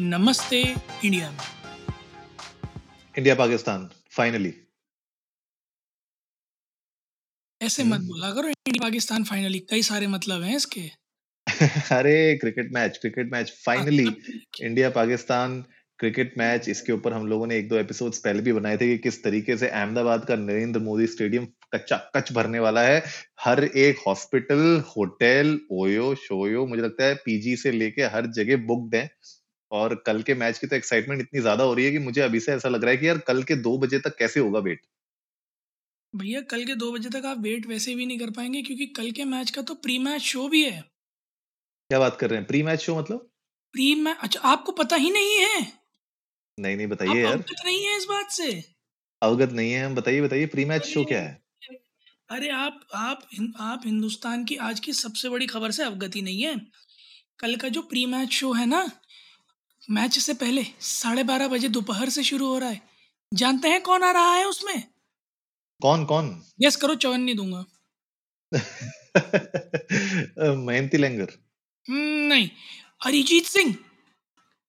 नमस्ते इंडिया में। India Pakistan finally ऐसे मत बोला करो इंडिया पाकिस्तान फाइनली कई सारे मतलब हैं इसके। अरे cricket match cricket match finally India Pakistan cricket match इसके ऊपर हम लोगों ने एक दो एपिसोड्स पहले भी बनाए थे कि किस तरीके से अहमदाबाद का नरेंद्र मोदी स्टेडियम कच्चा कच भरने वाला है। हर एक हॉस्पिटल होटल ओयो शोयो मुझे लगता है पीजी से लेके हर जगह बुक्ड है। और कल के मैच की तो एक्साइटमेंट इतनी ज़्यादा हो रही है कि मुझे अभी से ऐसा लग रहा है कि यार कल के दो बजे तक कैसे होगा वेट भैया कल के दो बजे तक आप वेट वैसे भी नहीं कर पाएँगे क्योंकि कल के मैच का तो प्री मैच शो भी है। क्या बात कर रहे हैं? प्री मैच शो मतलब? प्री मैच अच्छा आपको पता ही नहीं है। नहीं नहीं बताइए यार। अवगत नहीं है इस बात से। अवगत नहीं है हम बताइए बताइए प्री मैच शो क्या है? अरे आप आप आप हिंदुस्तान की आज की सबसे बड़ी खबर से अवगत ही नहीं है। कल का जो प्री मैच शो है ना मैच से पहले साढ़े बारह बजे दोपहर से शुरू हो रहा है। जानते हैं कौन आ रहा है उसमें? कौन कौन? यस करो चवन नहीं दूँगा मयंती लंगर। हम्म, नहीं अरिजीत सिंह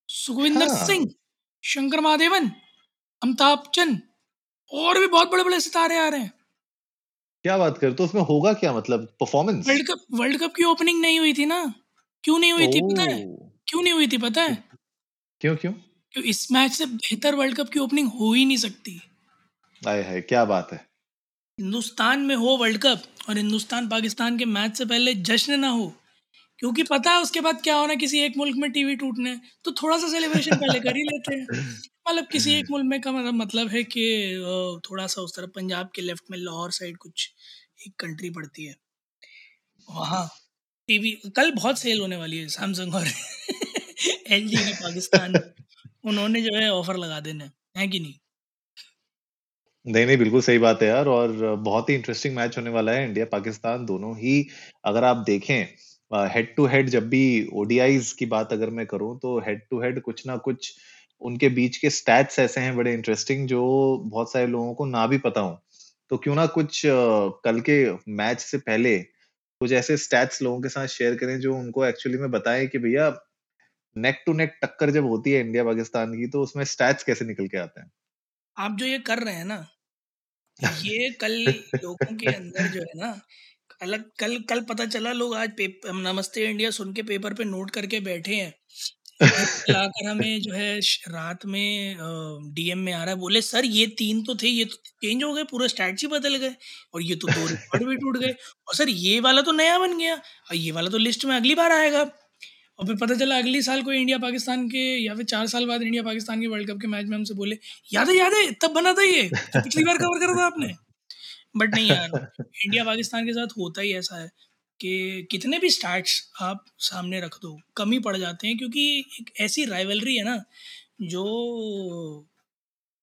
सुखविंदर हाँ। सिंह शंकर महादेवन अमिताभ चंद और भी बहुत बड़े बड़े सितारे आ रहे हैं। क्या बात कर तो उसमें होगा क्या मतलब? Performance world cup world cup की ओपनिंग नहीं हुई थी ना? क्यों नहीं हुई थी पता है? क्यों नहीं हुई थी पता है? क्यों क्यों? क्यों इस मैच से बेहतर वर्ल्ड कप की ओपनिंग हो ही नहीं सकती। आए है क्या बात है। हिंदुस्तान में हो वर्ल्ड कप और हिंदुस्तान पाकिस्तान के मैच से पहले जश्न ना हो क्योंकि पता है उसके बाद क्या होना किसी एक मुल्क में टीवी टूटने तो थोड़ा सा सेलिब्रेशन पहले कर ही लेते हैं। मतलब किसी एक मुल्क में का मतलब मतलब है कि थोड़ा सा उस तरफ़ पंजाब के लेफ़्ट में लाहौर साइड कुछ एक कंट्री पड़ती है। वहाँ टीवी कल बहुत सेल होने वाली है सैमसंग और एल जी की पाकिस्तान उन्होंने जो है ऑफ़र लगा देने, है कि नहीं? नहीं नहीं, बिल्कुल सही बात है यार, और बहुत ही इंटरेस्टिंग मैच होने वाला है इंडिया पाकिस्तान दोनों ही। अगर आप देखें हेड टू हेड जब भी ओडीआईज की बात अगर मैं करूँ तो हेड टू हेड कुछ ना कुछ उनके बीच के स्टैट्स ऐसे हैं बड़े इंटरेस्टिंग जो बहुत सारे लोगों को ना भी पता हो। तो क्यों ना कुछ कल के मैच से पहले कुछ ऐसे स्टैट्स लोगों के साथ शेयर करें जो उनको एक्चुअली में बताएँ कि भैया नेक टू नेक टक्कर जब होती है इंडिया पाकिस्तान की तो उसमें स्टैट्स कैसे निकल के आते हैं? आप जो ये कर रहे हैं ना ये कल लोगों के अंदर जो है ना अलग कल कल पता चला लोग आज पेप, नमस्ते इंडिया सुन के पेपर पे नोट करके बैठे हैं। लाकर हमें जो है रात में डीएम में आ रहा है बोले सर ये तीन तो थे ये तो चेंज हो गए पूरा स्टैट्स ही बदल गए और ये तो दो रिकॉर्ड भी टूट गए। और सर ये वाला तो नया बन गया और ये वाला तो लिस्ट में अगली बार आएगा। और फिर पता चला अगले साल कोई इंडिया पाकिस्तान के या फिर चार साल बाद इंडिया पाकिस्तान के वर्ल्ड कप के मैच में हमसे बोले, याद है याद है, तब बना था ये पिछली बार कवर करा था आपने? बट नहीं यार इंडिया पाकिस्तान के साथ होता ही ऐसा है कि कितने भी स्टार्ट्स आप सामने रख दो, कम ही पड़ जाते हैं क्योंकि एक ऐसी राइवलरी है ना, जो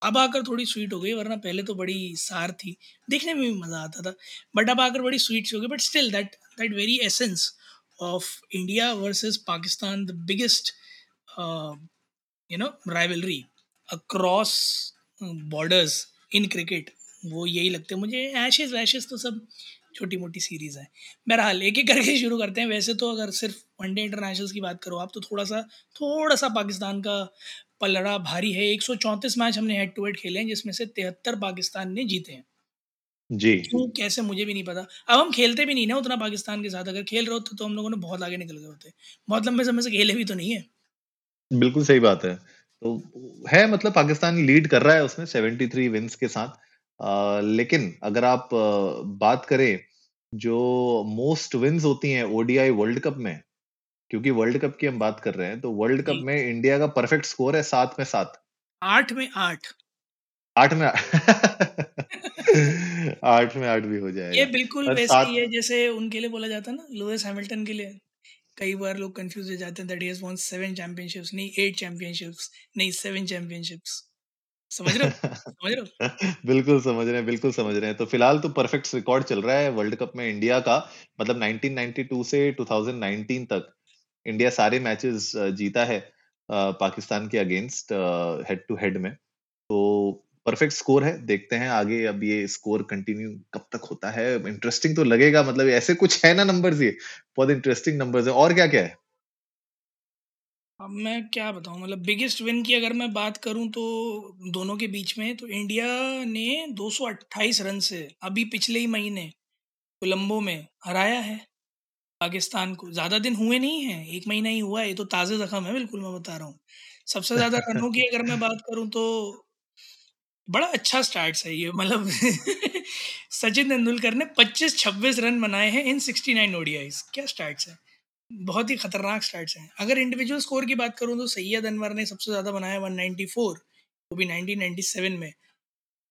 अब आकर थोड़ी स्वीट हो गई, वरना पहले तो बड़ी सार थी। देखने में भी मज़ा आता था बट अब आकर बड़ी स्वीट हो गई but still that that very essence of India versus Pakistan the biggest you know rivalry across borders in cricket वो यही लगते हैं मुझे एशेज वैशेज तो सब छोटी मोटी सीरीज़ है। बहरहाल, एक एक करके शुरू करते हैं। वैसे तो अगर सिर्फ़ वनडे इंटरनेशनल्स की बात करो, आप तो थोड़ा सा थोड़ा सा पाकिस्तान का पलड़ा भारी है। एक सौ चौंतीस मैच हमने हेड टू हेड खेले हैं, जिसमें से तिहत्तर पाकिस्तान ने जीते हैं। जी। क्यों कैसे मुझे भी नहीं पता। अब हम खेलते भी नहीं ना उतना पाकिस्तान के साथ। अगर खेल रहे होते तो हम लोगों ने बहुत आगे निकल गए होते। बहुत लंबे समय से खेले भी तो नहीं है। बिल्कुल सही बात है। तो है मतलब पाकिस्तान लीड कर रहा है उसमें 73 विंस के साथ। आ, लेकिन अगर आप बात करें जो मोस्ट विंस होती हैं ओडीआई वर्ल्ड कप में क्योंकि वर्ल्ड कप की हम बात कर रहे हैं तो वर्ल्ड कप में इंडिया का परफेक्ट स्कोर है सात में सात। आठ में आठ। आठ में आठ में आठ भी हो जाएगा। ये बिल्कुल वैसे ही है जैसे उनके लिए बोला जाता है ना लुइस हैमिल्टन के लिए। कई बार लोग कंफ्यूज हो जाते हैं that he has won seven championships नहीं एट चैंपियनशिप्स नहीं सेवन चैंपियनशिप्स समझ रहे हो? समझ रहे हो? बिल्कुल समझ रहे हैं बिल्कुल समझ रहे हैं। तो फ़िलहाल तो परफेक्ट रिकॉर्ड चल रहा है वर्ल्ड कप में इंडिया का मतलब 1992 से 2019 तक इंडिया सारे मैचेस जीता है पाकिस्तान के अगेंस्ट हेड टू हेड में। तो परफेक्ट स्कोर है देखते हैं आगे अब ये स्कोर कंटिन्यू कब तक होता है। इंटरेस्टिंग तो लगेगा मतलब ऐसे कुछ है ना नंबर्स ये? बहुत इंटरेस्टिंग नंबर्स है। और क्या क्या है? अब मैं क्या बताऊँ मतलब बिगेस्ट विन की अगर मैं बात करूँ तो दोनों के बीच में तो इंडिया ने 228 रन से अभी पिछले ही महीने कोलंबो में हराया है। पाकिस्तान को ज़्यादा दिन हुए नहीं हैं एक महीना ही हुआ है ये तो ताज़ा जख्म है बिल्कुल मैं बता रहा हूँ। सबसे ज़्यादा रनों की अगर मैं बात करूँ तो बड़ा अच्छा स्टार्ट है ये मतलब सचिन तेंदुलकर ने 25-26 रन बनाए हैं इन 69 ओडीआईस क्या स्टार्ट है? बहुत ही खतरनाक स्टार्ट्स हैं। अगर इंडिविजुअल स्कोर की बात करूँ तो सैयद अनवर ने सबसे ज़्यादा बनाया 194 वो भी 1997 में।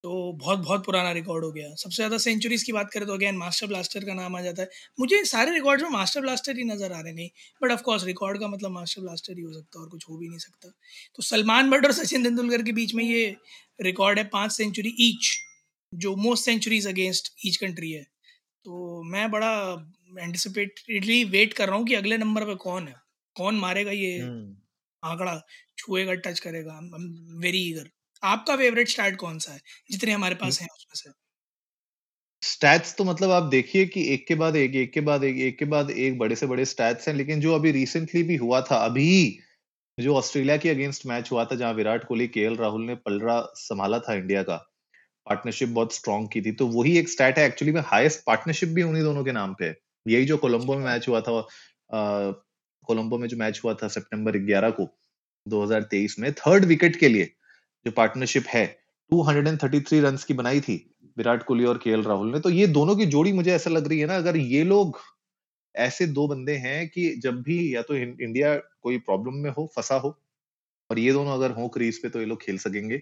तो बहुत बहुत पुराना रिकॉर्ड हो गया। सबसे ज़्यादा सेंचुरीज की बात करें तो अगेन मास्टर ब्लास्टर का नाम आ जाता है। मुझे सारे रिकॉर्ड में मास्टर ब्लास्टर ही नज़र आ रहे नहीं बट ऑफकोर्स रिकॉर्ड का मतलब मास्टर ब्लास्टर ही हो सकता है और कुछ हो भी नहीं सकता। तो सलमान भट्ट और सचिन तेंदुलकर के बीच में ये रिकॉर्ड है पाँच सेंचुरी ईच जो most centuries against each country है। तो मैं बड़ा एंटिसिपेटेडली वेट कर रहा हूँ कि अगले नंबर पर कौन है कौन मारेगा ये हम्म। आंकड़ा छुएगा टच करेगा। वेरी ईगर आपका फेवरेट स्टैट कौन सा है? जितने हमारे पास हैं उसमें से। स्टैट्स तो मतलब आप देखिए कि एक के बाद एक एक के बाद एक एक के बाद एक बड़े से बड़े स्टैट्स हैं लेकिन जो अभी रिसेंटली भी हुआ था अभी जो ऑस्ट्रेलिया के अगेंस्ट मैच हुआ था जहाँ विराट कोहली के राहुल ने पलरा संभाला था इंडिया का पार्टनरशिप बहुत स्ट्रॉन्ग की थी तो वही एक स्टैट है एक्चुअली में हाईएस्ट पार्टनरशिप भी उन्हीं दोनों के नाम पे यही जो कोलंबो में मैच हुआ था कोलंबो में जो मैच हुआ था सितंबर 11 को 2023 में थर्ड विकेट के लिए जो पार्टनरशिप है 233 रन की बनाई थी विराट कोहली और के राहुल ने तो ये दोनों की जोड़ी मुझे ऐसा लग रही है ना, अगर ये लोग ऐसे दो बंदे हैं कि जब भी या तो इंडिया कोई प्रॉब्लम में हो, फंसा हो, और ये दोनों अगर हो क्रीज पे तो ये लोग खेल सकेंगे,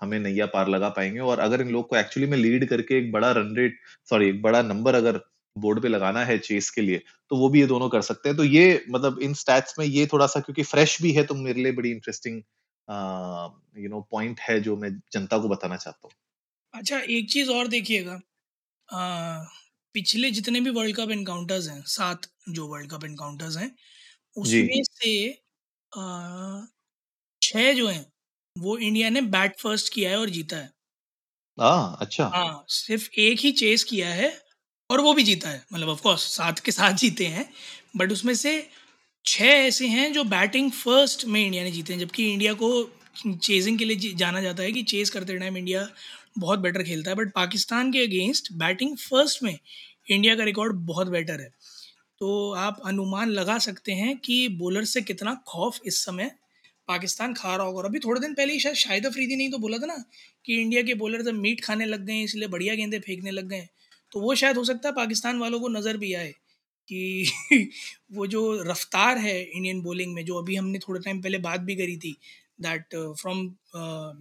हमें नैया पार लगा पाएँगे, और अगर इन लोग को एक्चुअली में लीड करके एक बड़ा रन रेट सॉरी एक बड़ा नंबर अगर बोर्ड पे लगाना है चेस के लिए तो वो भी ये दोनों कर सकते हैं। तो ये मतलब इन स्टैट्स में ये थोड़ा सा, क्योंकि फ्रेश भी है तो मेरे लिए बड़ी इंटरेस्टिंग यू नो पॉइंट है जो मैं जनता को बताना चाहता हूँ। अच्छा एक चीज़ और देखिएगा। पिछले जितने भी वर्ल्ड कप इनकाउंटर्स हैं सात जो वर्ल्ड कप इनकाउंटर्स हैं उसमें से छह जो हैं वो इंडिया ने बैट फ़र्स्ट किया है और जीता है। आ, अच्छा। हाँ सिर्फ़ एक ही चेस किया है और वो भी जीता है। मतलब ऑफ़ कोर्स सात के साथ जीते हैं बट उसमें से छः ऐसे हैं जो बैटिंग फ़र्स्ट में इंडिया ने जीते हैं, जबकि इंडिया को चेजिंग के लिए जाना जाता है कि चेज करते टाइम इंडिया बहुत बेटर खेलता है बट पाकिस्तान के अगेंस्ट बैटिंग फ़र्स्ट में इंडिया का रिकॉर्ड बहुत बेटर है। तो आप अनुमान लगा सकते हैं कि बॉलर से कितना खौफ इस समय पाकिस्तान खा रहा होगा। और अभी थोड़े दिन पहले ही शायद शाहिद अफरीदी ने तो बोला था ना कि इंडिया के बॉलर जब मीट खाने लग गए इसलिए बढ़िया गेंदे फेंकने लग गए तो वो शायद हो सकता है पाकिस्तान वालों को नज़र भी आए। कि वो जो रफ्तार है इंडियन बॉलिंग में जो अभी हमने थोड़े टाइम पहले बात भी करी थी that from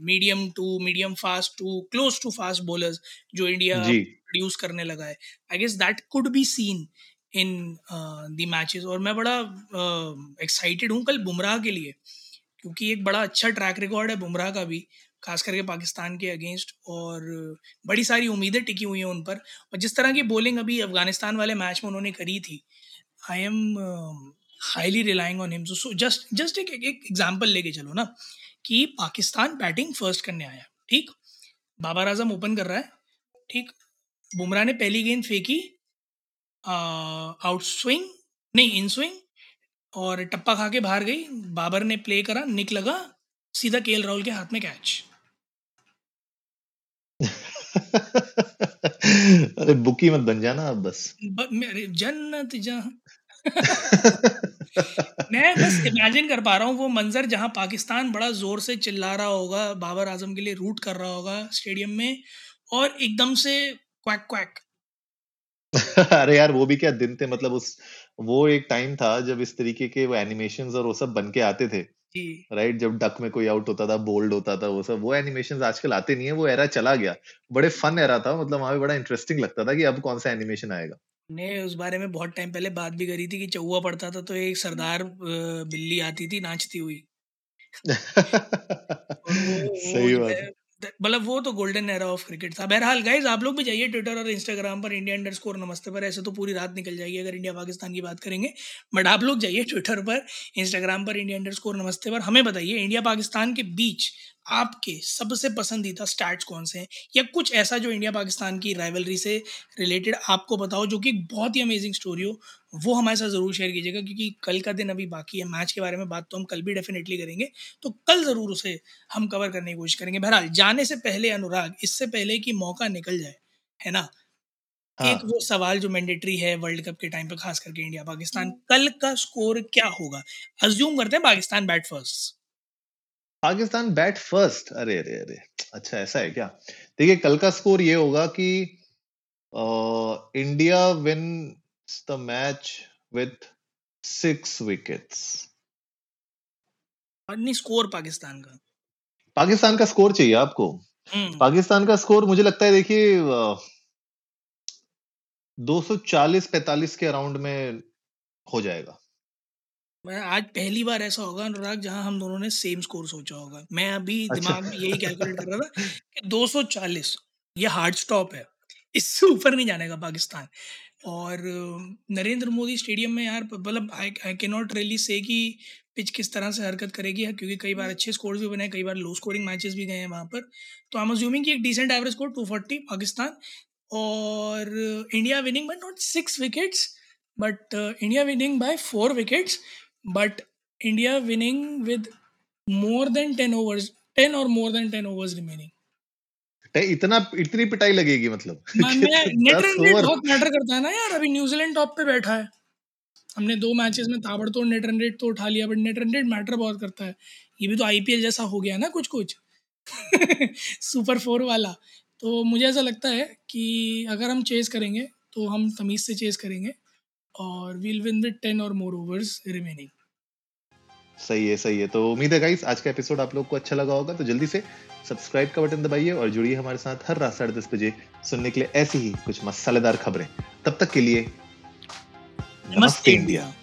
medium to medium fast to close to fast bowlers जो इंडिया प्रोड्यूस करने लगा है। I guess that could be seen in the matches और मैं बड़ा एक्साइटेड uh, हूँ कल बुमराह के लिए क्योंकि एक बड़ा अच्छा ट्रैक रिकॉर्ड है बुमराह का भी। खास करके पाकिस्तान के अगेंस्ट और बड़ी सारी उम्मीदें टिकी हुई हैं उन पर। और जिस तरह की बॉलिंग अभी अफ़गानिस्तान वाले मैच में उन्होंने करी थी I am highly relying on him so just just एक एग्ज़ाम्पल लेके चलो ना कि पाकिस्तान बैटिंग फ़र्स्ट करने आया, ठीक? बाबर आज़म ओपन कर रहा है, ठीक? बुमराह ने पहली गेंद फेंकी आउट स्विंग नहीं इन स्विंग और टप्पा खा के बाहर गई। बाबर ने प्ले करा, निक लगा, सीधा के राहुल के हाथ में कैच अरे बुकी मत बन जाना अब बस। मेरे जन्नत जहाँ। मैं बस इमेजिन कर पा रहा हूँ वो मंजर जहाँ पाकिस्तान बड़ा ज़ोर से चिल्ला रहा होगा बाबर आज़म के लिए रूट कर रहा होगा स्टेडियम में और एकदम से क्वैक क्वैक अरे यार वो भी क्या दिन थे मतलब उस वो एक टाइम था जब इस तरीके के वो एनिमेशंस और वो सब बन के आते थे। राइट जब डक में कोई आउट होता था बोल्ड होता था वो सब वो एनिमेशन आजकल आते नहीं है वो एरा चला गया। बड़े फन एरा था मतलब वहाँ पे बड़ा इंटरेस्टिंग लगता था कि अब कौन सा एनिमेशन आएगा। ने उस बारे में बहुत टाइम पहले बात भी करी थी कि चौवा पड़ता था तो एक सरदार बिल्ली आती थी नाचती हुई। सही बात मतलब वो तो गोल्डन एरा ऑफ़ क्रिकेट था। बहरहाल गाइज़ आप लोग भी जाइए ट्विटर और इंस्टाग्राम पर इंडिया अंडर स्कोर नमस्ते पर, ऐसे तो पूरी रात निकल जाएगी अगर इंडिया पाकिस्तान की बात करेंगे। बट आप लोग जाइए ट्विटर पर इंस्टाग्राम पर इंडिया अंडर स्कोर नमस्ते पर। हमें बताइए इंडिया पाकिस्तान के बीच आपके सबसे पसंदीदा स्टैट्स कौन से हैं? या कुछ ऐसा जो इंडिया पाकिस्तान की राइवलरी से रिलेटेड आपको बताओ जो कि एक बहुत ही अमेजिंग स्टोरी हो वो हमारे साथ ज़रूर शेयर कीजिएगा क्योंकि कल का दिन अभी बाकी है मैच के बारे में बात तो हम कल भी डेफिनेटली करेंगे तो कल ज़रूर उसे हम कवर करने की कोशिश करेंगे। बहरहाल जाने से पहले अनुराग इससे पहले कि मौका निकल जाए है ना? हाँ। एक वो सवाल जो मैंडेटरी है वर्ल्ड कप के टाइम पे खास करके इंडिया पाकिस्तान कल का स्कोर क्या होगा? अज्यूम करते हैं Pakistan bat first Pakistan bat first. अरे अरे अरे। अच्छा ऐसा है क्या? देखिए कल का स्कोर ये होगा कि India win the match with six wickets नहीं स्कोर पाकिस्तान का। पाकिस्तान का स्कोर चाहिए आपको। हम्म। पाकिस्तान का स्कोर मुझे लगता है देखिए दो सौ चालीस पैतालीस के अराउंड में हो जाएगा। मैं आज पहली बार ऐसा होगा अनुराग जहाँ हम दोनों ने सेम स्कोर सोचा होगा। मैं अभी अच्छा। दिमाग में यही कैलकुलेट कर रहा था कि 240 ये हार्ड स्टॉप है। इससे ऊपर नहीं जाने का पाकिस्तान। और नरेंद्र मोदी स्टेडियम में यार मतलब आई आई के नॉट रियली से कि पिच किस तरह से हरकत करेगी क्योंकि कई बार अच्छे स्कोर्स भी बने कई बार लो स्कोरिंग मैचेस भी गए हैं वहाँ पर। तो आई एम अज्यूमिंग कि एक डिसेंट एवरेज स्कोर 240 पाकिस्तान। और India winning but not six wickets but India winning by four wickets but India winning with more than ten overs ten और more than ten overs remaining इतना इतनी पिटाई लगेगी मतलब। बहुत मैटर करता है ना यार अभी न्यूजीलैंड टॉप पे बैठा है। हमने दो मैचेस में ताबड़तोड़ नेट रन रेट तो उठा लिया but net run rate matter बहुत करता है। ये भी तो आईपीएल जैसा हो गया ना कुछ कुछ सुपर फोर वाला। तो मुझे ऐसा लगता है कि अगर हम चेस करेंगे तो हम तमीज़ से चेस करेंगे। और वील विन विद टेन और मोर ओवर्स रिमेनिंग सही है सही है। तो उम्मीद है गाइस आज का एपिसोड आप लोग को अच्छा लगा होगा तो जल्दी से सब्सक्राइब का बटन दबाइए और जुड़िए हमारे साथ हर रात साढ़े दस बजे सुनने के लिए ऐसी ही कुछ मसालेदार खबरें। तब तक के लिए नमस्ते। इंडिया।